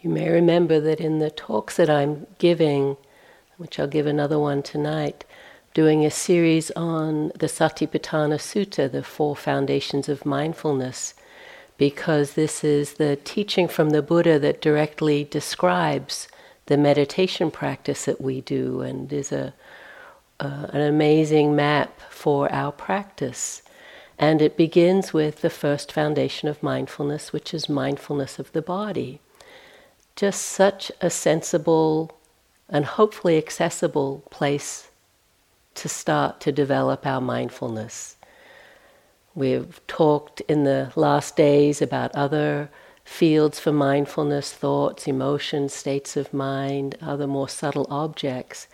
You may remember that in the talks that I'm giving, which I'll give another one tonight, doing a series on the Satipatthana Sutta, the four foundations of mindfulness, because this is the teaching from the Buddha that directly describes the meditation practice that we do and is a, uh, an amazing map for our practice. And it begins with the first foundation of mindfulness, which is mindfulness of the body. Just such a sensible and hopefully accessible place to start to develop our mindfulness. We've talked in the last days about other fields for mindfulness, thoughts, emotions, states of mind, other more subtle objects.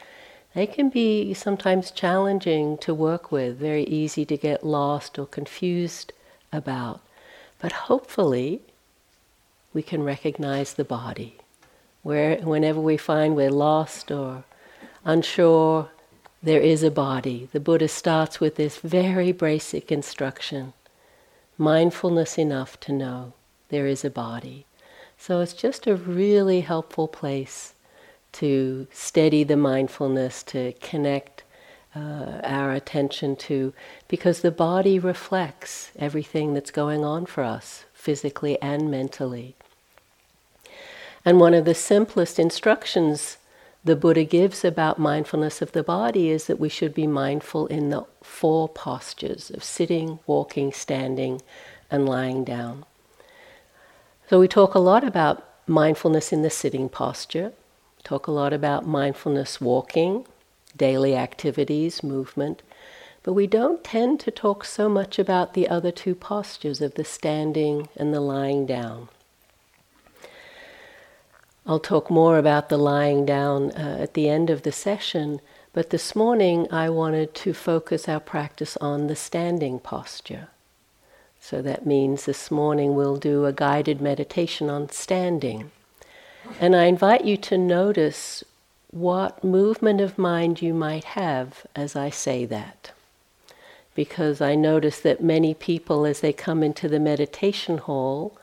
They can be sometimes challenging to work with, very easy to get lost or confused about. But hopefully, we can recognize the body. Where, whenever we find we're lost or unsure, there is a body. The Buddha starts with this very basic instruction mindfulness enough to know there is a body. So it's just a really helpful place to steady the mindfulness, to connect uh, our attention to, because the body reflects everything that's going on for us, physically and mentally. And one of the simplest instructions the Buddha gives about mindfulness of the body is that we should be mindful in the four postures of sitting, walking, standing, and lying down. So we talk a lot about mindfulness in the sitting posture, talk a lot about mindfulness walking, daily activities, movement, but we don't tend to talk so much about the other two postures of the standing and the lying down. I'll talk more about the lying down uh, at the end of the session, but this morning I wanted to focus our practice on the standing posture. So that means this morning we'll do a guided meditation on standing. And I invite you to notice what movement of mind you might have as I say that. Because I notice that many people, as they come into the meditation hall,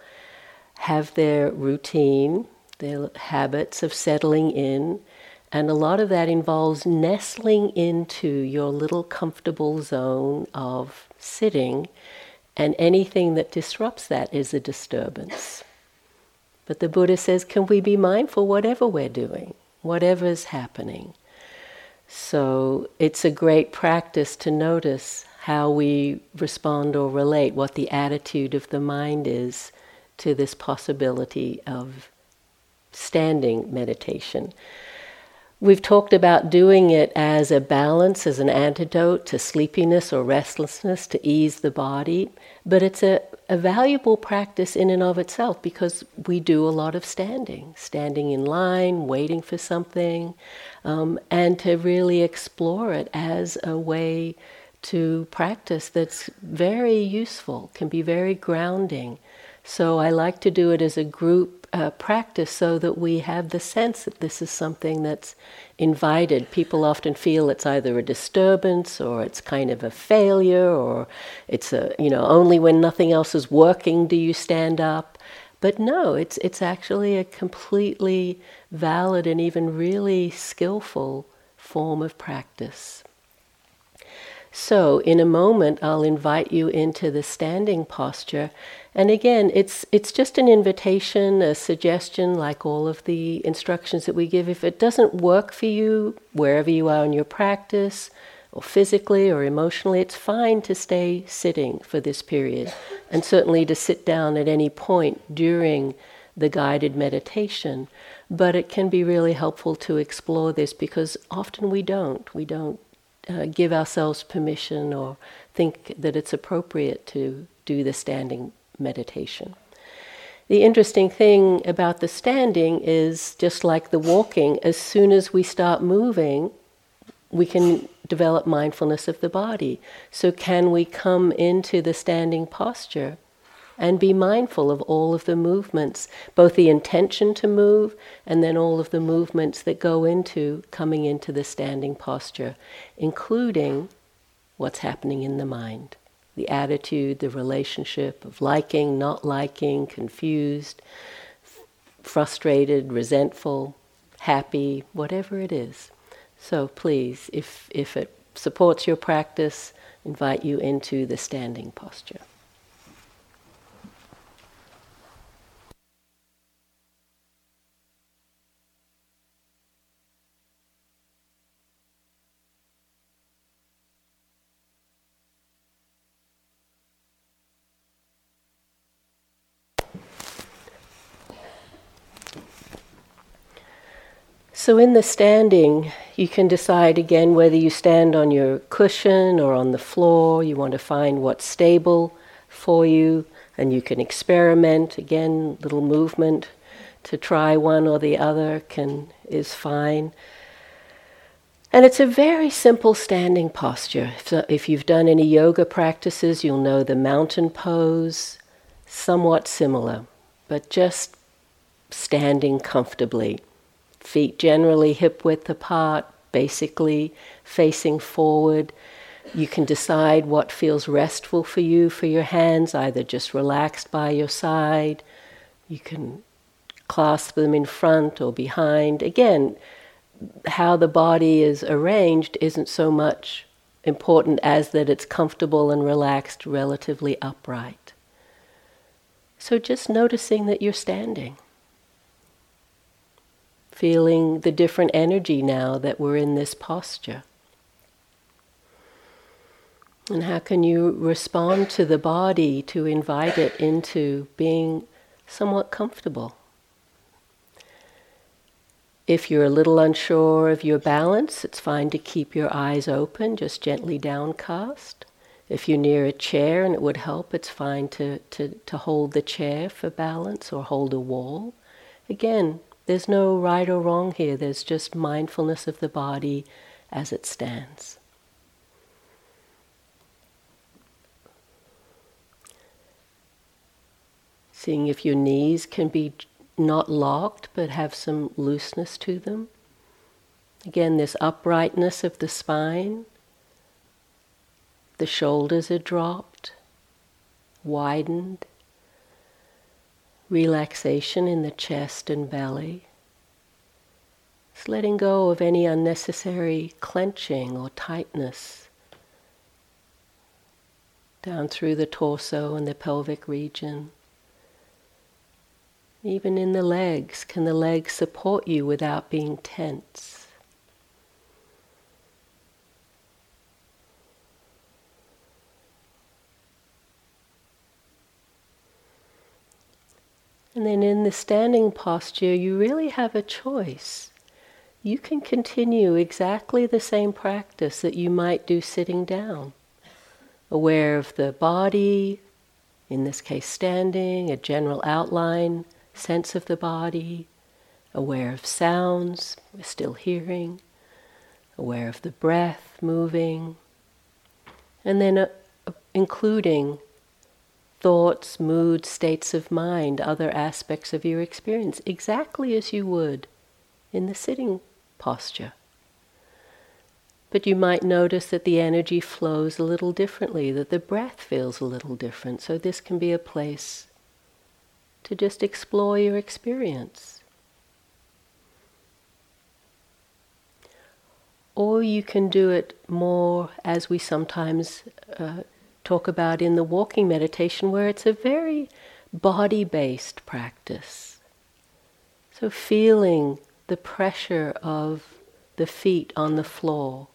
have their routine, their habits of settling in. And a lot of that involves nestling into your little comfortable zone of sitting, and anything that disrupts that is a disturbance. But the Buddha says, can we be mindful whatever we're doing, whatever's happening? So it's a great practice to notice how we respond or relate, what the attitude of the mind is to this possibility of standing meditation. We've talked about doing it as a balance, as an antidote to sleepiness or restlessness to ease the body, but it's a, a valuable practice in and of itself because we do a lot of standing, standing in line, waiting for something, um, and to really explore it as a way to practice that's very useful, can be very grounding. So I like to do it as a group uh, practice so that we have the sense that this is something that's invited. People often feel it's either a disturbance or it's kind of a failure or it's a, you know, only when nothing else is working do you stand up. But no, it's, it's actually a completely valid and even really skillful form of practice. So, in a moment, I'll invite you into the standing posture and again, it's it's just an invitation, a suggestion, like all of the instructions that we give. If it doesn't work for you, wherever you are in your practice, or physically or emotionally, it's fine to stay sitting for this period, and certainly to sit down at any point during the guided meditation. But it can be really helpful to explore this because often we don't. We don't uh, give ourselves permission or think that it's appropriate to do the standing meditation. The interesting thing about the standing is just like the walking, as soon as we start moving, we can develop mindfulness of the body. So, can we come into the standing posture and be mindful of all of the movements, both the intention to move and then all of the movements that go into coming into the standing posture, including what's happening in the mind? the attitude, the relationship of liking, not liking, confused, frustrated, resentful, happy, whatever it is. So please, if, if it supports your practice, invite you into the standing posture. So, in the standing, you can decide again whether you stand on your cushion or on the floor. You want to find what's stable for you, and you can experiment. Again, little movement to try one or the other can is fine. And it's a very simple standing posture. So if you've done any yoga practices, you'll know the mountain pose, somewhat similar, but just standing comfortably feet generally hip width apart, basically facing forward. You can decide what feels restful for you for your hands, either just relaxed by your side. You can clasp them in front or behind. Again, how the body is arranged isn't so much important as that it's comfortable and relaxed, relatively upright. So just noticing that you're standing feeling the different energy now that we're in this posture. And how can you respond to the body to invite it into being somewhat comfortable? If you're a little unsure of your balance, it's fine to keep your eyes open, just gently downcast. If you're near a chair and it would help, it's fine to, to, to hold the chair for balance or hold a wall. Again, there's no right or wrong here, there's just mindfulness of the body as it stands. Seeing if your knees can be not locked but have some looseness to them. Again, this uprightness of the spine. The shoulders are dropped, widened relaxation in the chest and belly. It's letting go of any unnecessary clenching or tightness down through the torso and the pelvic region. Even in the legs, can the legs support you without being tense? And then in the standing posture, you really have a choice. You can continue exactly the same practice that you might do sitting down, aware of the body, in this case standing, a general outline, sense of the body, aware of sounds, still hearing, aware of the breath moving, and then uh, including thoughts, moods, states of mind, other aspects of your experience, exactly as you would in the sitting posture. But you might notice that the energy flows a little differently, that the breath feels a little different. So, this can be a place to just explore your experience. Or you can do it more as we sometimes uh, talk about in the walking meditation, where it's a very body based practice. So, feeling the pressure of the feet on the floor.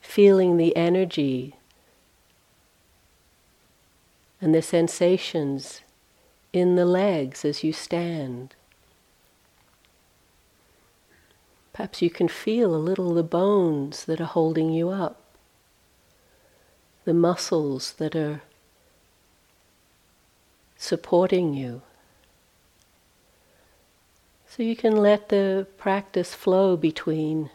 Feeling the energy and the sensations in the legs as you stand. Perhaps you can feel a little the bones that are holding you up, the muscles that are supporting you. So you can let the practice flow between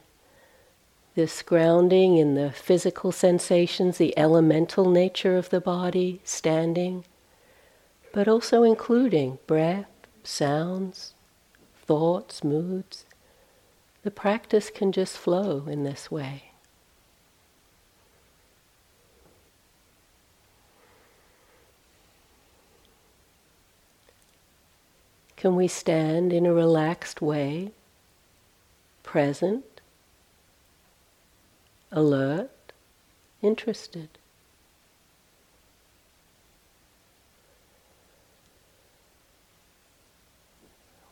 this grounding in the physical sensations, the elemental nature of the body, standing, but also including breath, sounds, thoughts, moods the practice can just flow in this way. Can we stand in a relaxed way, present, alert, interested?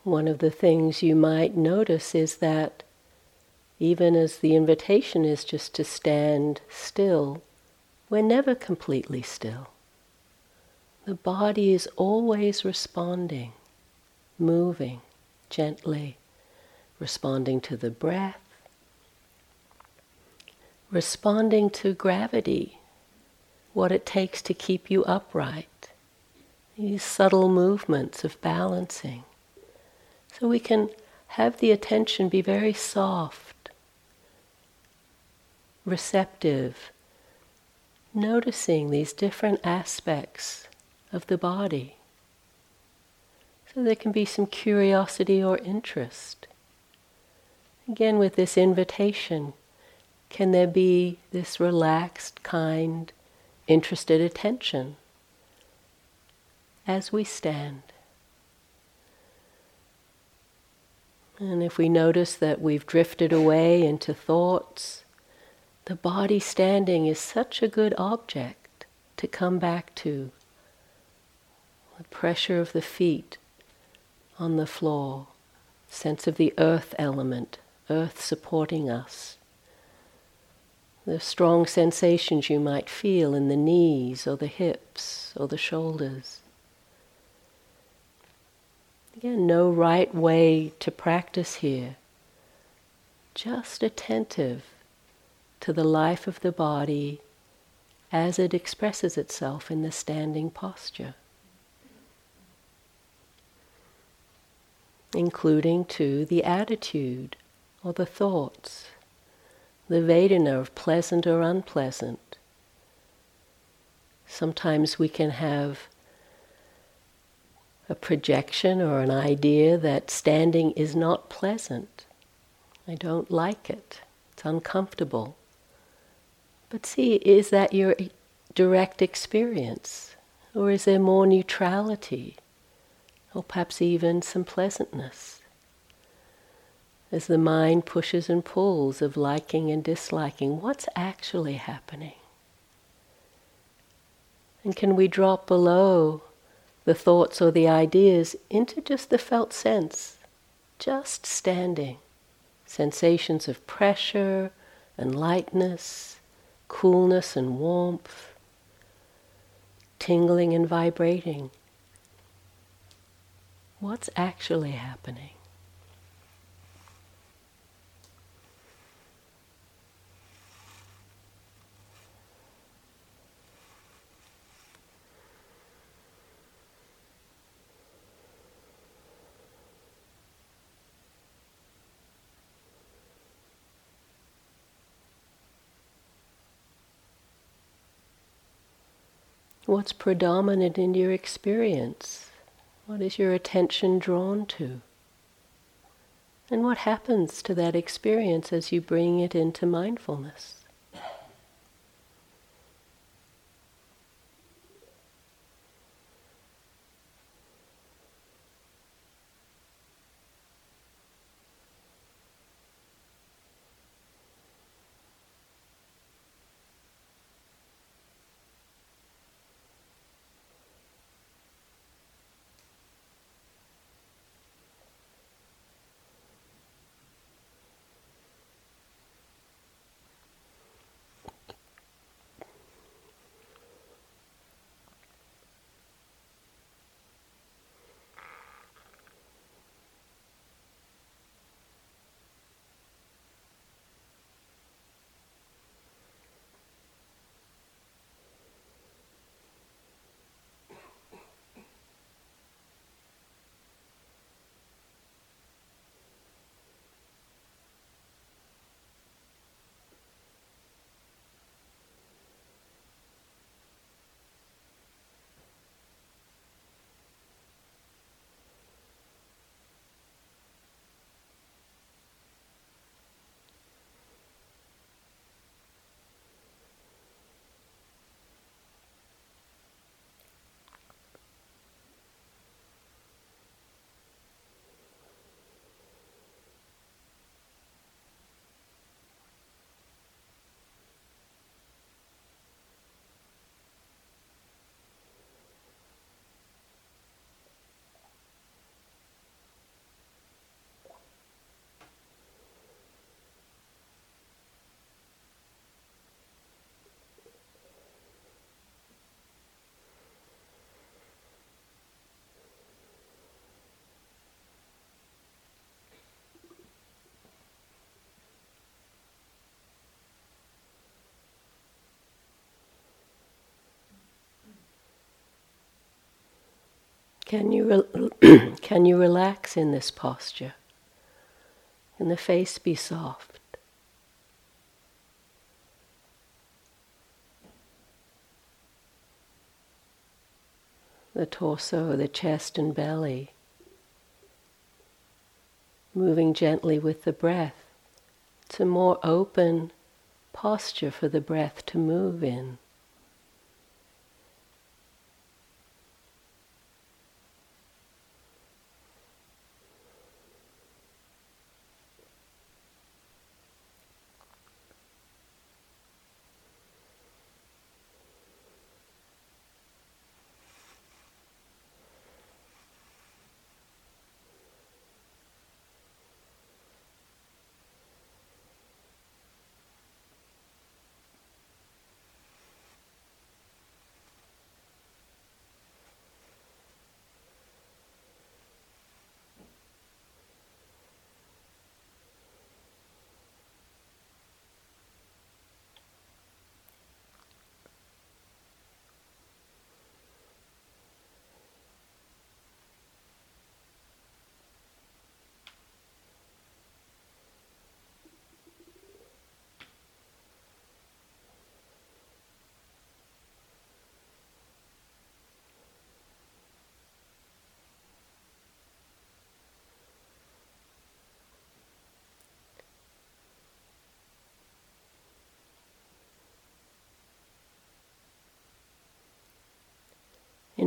One of the things you might notice is that even as the invitation is just to stand still, we're never completely still. The body is always responding, moving gently, responding to the breath, responding to gravity, what it takes to keep you upright, these subtle movements of balancing. So we can have the attention be very soft, receptive, noticing these different aspects of the body. So there can be some curiosity or interest. Again, with this invitation, can there be this relaxed, kind, interested attention as we stand? And if we notice that we've drifted away into thoughts, the body standing is such a good object to come back to. The pressure of the feet on the floor, sense of the earth element, earth supporting us. The strong sensations you might feel in the knees or the hips or the shoulders. Again, no right way to practice here. Just attentive to the life of the body as it expresses itself in the standing posture. Including to the attitude or the thoughts, the Vedana of pleasant or unpleasant. Sometimes we can have a projection or an idea that standing is not pleasant. I don't like it. It's uncomfortable. But see, is that your direct experience? Or is there more neutrality? Or perhaps even some pleasantness? As the mind pushes and pulls of liking and disliking, what's actually happening? And can we drop below the thoughts or the ideas into just the felt sense, just standing. Sensations of pressure and lightness, coolness and warmth, tingling and vibrating. What's actually happening? What's predominant in your experience? What is your attention drawn to? And what happens to that experience as you bring it into mindfulness? Can you, re- can you relax in this posture? Can the face be soft? The torso, the chest and belly, moving gently with the breath. It's a more open posture for the breath to move in.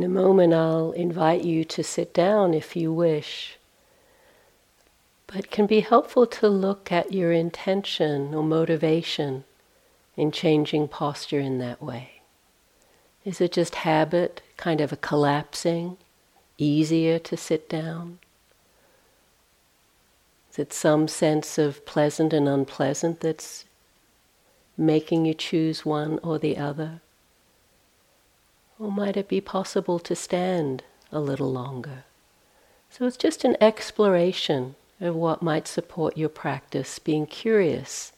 A moment, I'll invite you to sit down if you wish. But it can be helpful to look at your intention or motivation in changing posture in that way. Is it just habit, kind of a collapsing, easier to sit down? Is it some sense of pleasant and unpleasant that's making you choose one or the other? Or might it be possible to stand a little longer? So it's just an exploration of what might support your practice, being curious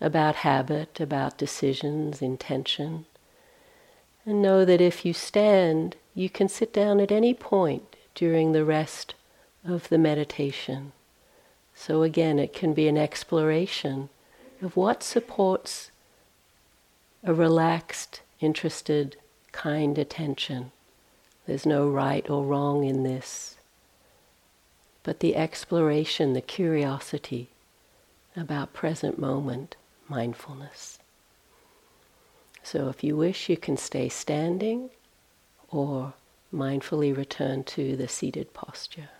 about habit, about decisions, intention. And know that if you stand, you can sit down at any point during the rest of the meditation. So again, it can be an exploration of what supports a relaxed, interested kind attention. There's no right or wrong in this. But the exploration, the curiosity about present moment mindfulness. So if you wish, you can stay standing or mindfully return to the seated posture.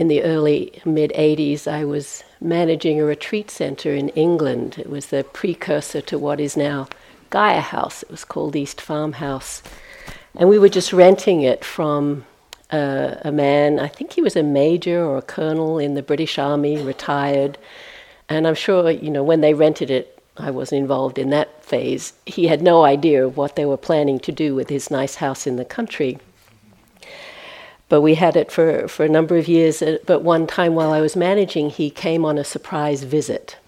In the early mid 80s, I was managing a retreat center in England. It was the precursor to what is now Gaia House. It was called East Farmhouse. And we were just renting it from uh, a man, I think he was a major or a colonel in the British Army, retired. And I'm sure, you know, when they rented it, I wasn't involved in that phase. He had no idea of what they were planning to do with his nice house in the country. But we had it for, for a number of years. Uh, but one time while I was managing, he came on a surprise visit.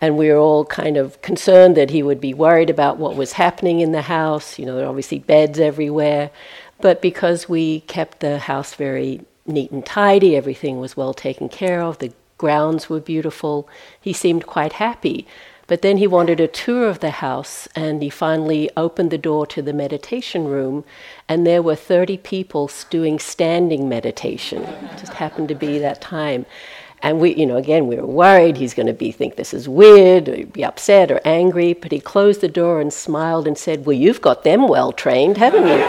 And we were all kind of concerned that he would be worried about what was happening in the house. You know, there are obviously beds everywhere. But because we kept the house very neat and tidy, everything was well taken care of, the grounds were beautiful, he seemed quite happy. But then he wanted a tour of the house, and he finally opened the door to the meditation room, and there were 30 people doing standing meditation. It just happened to be that time. And we, you know, again, we were worried he's going to be think this is weird, or be upset or angry. But he closed the door and smiled and said, "Well, you've got them well trained, haven't you?"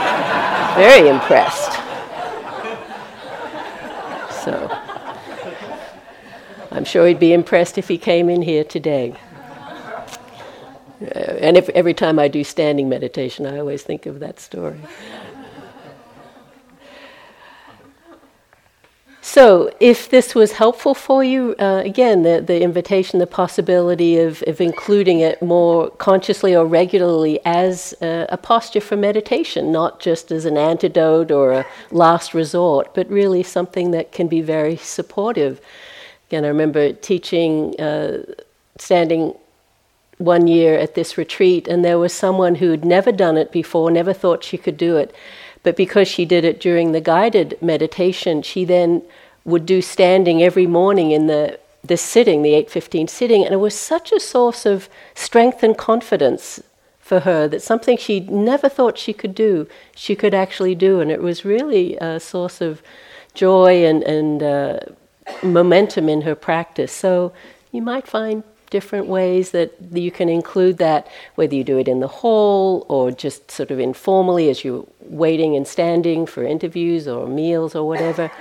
Very impressed. So, I'm sure he'd be impressed if he came in here today. Uh, and if, every time I do standing meditation, I always think of that story. So, if this was helpful for you, uh, again, the, the invitation, the possibility of, of including it more consciously or regularly as a, a, posture for meditation, not just as an antidote or a last resort, but really something that can be very supportive. Again, I remember teaching, uh, standing one year at this retreat, and there was someone who'd never done it before, never thought she could do it. But because she did it during the guided meditation, she then would do standing every morning in the this sitting, the 815 sitting, and it was such a source of strength and confidence for her that something she never thought she could do, she could actually do, and it was really a source of joy and, and uh, momentum in her practice. So you might find different ways that you can include that, whether you do it in the hall or just sort of informally as you're waiting and standing for interviews or meals or whatever.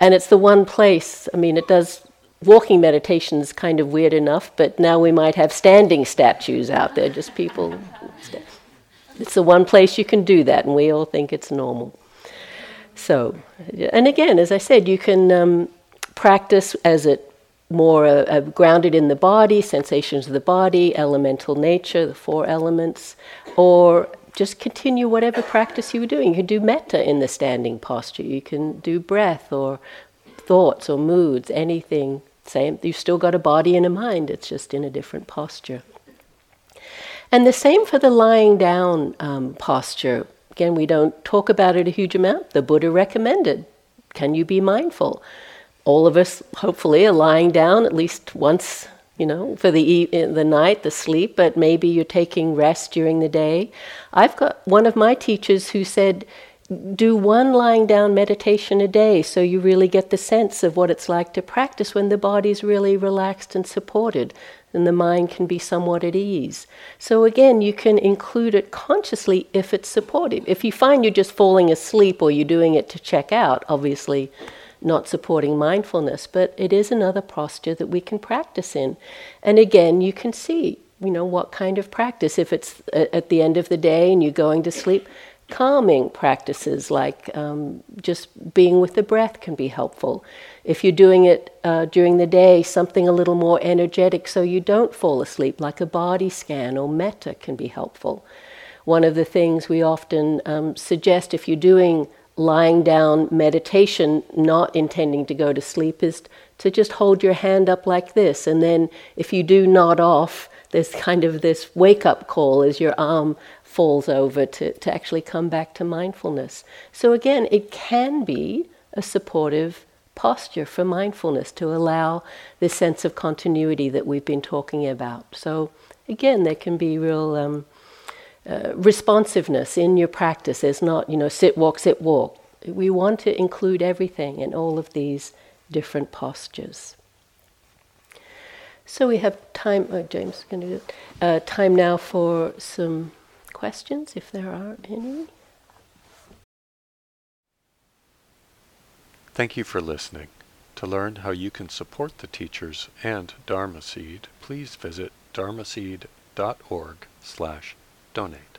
And it's the one place, I mean, it does, walking meditation is kind of weird enough, but now we might have standing statues out there, just people. It's the one place you can do that, and we all think it's normal. So, and again, as I said, you can um, practice as it more uh, uh, grounded in the body, sensations of the body, elemental nature, the four elements, or just continue whatever practice you were doing. You can do metta in the standing posture. You can do breath or thoughts or moods, anything. Same. You've still got a body and a mind. It's just in a different posture. And the same for the lying down um, posture. Again, we don't talk about it a huge amount. The Buddha recommended. Can you be mindful? All of us hopefully are lying down at least once you know for the the night the sleep but maybe you're taking rest during the day i've got one of my teachers who said do one lying down meditation a day so you really get the sense of what it's like to practice when the body's really relaxed and supported and the mind can be somewhat at ease. So, again, you can include it consciously if it's supportive. If you find you're just falling asleep or you're doing it to check out, obviously not supporting mindfulness, but it is another posture that we can practice in. And again, you can see, you know, what kind of practice. If it's at the end of the day and you're going to sleep, calming practices like um, just being with the breath can be helpful. If you're doing it uh, during the day, something a little more energetic so you don't fall asleep, like a body scan or metta, can be helpful. One of the things we often um, suggest if you're doing lying down meditation, not intending to go to sleep, is to just hold your hand up like this. And then if you do nod off, there's kind of this wake up call as your arm falls over to, to actually come back to mindfulness. So again, it can be a supportive posture for mindfulness to allow this sense of continuity that we've been talking about. So again, there can be real. Um, uh, responsiveness in your practice is not, you know, sit, walk, sit, walk. We want to include everything in all of these different postures. So we have time, oh, James can do uh, time now for some questions, if there are any. Thank you for listening. To learn how you can support the teachers and Dharma Seed, please visit dharma dharmaseed.org slash donate.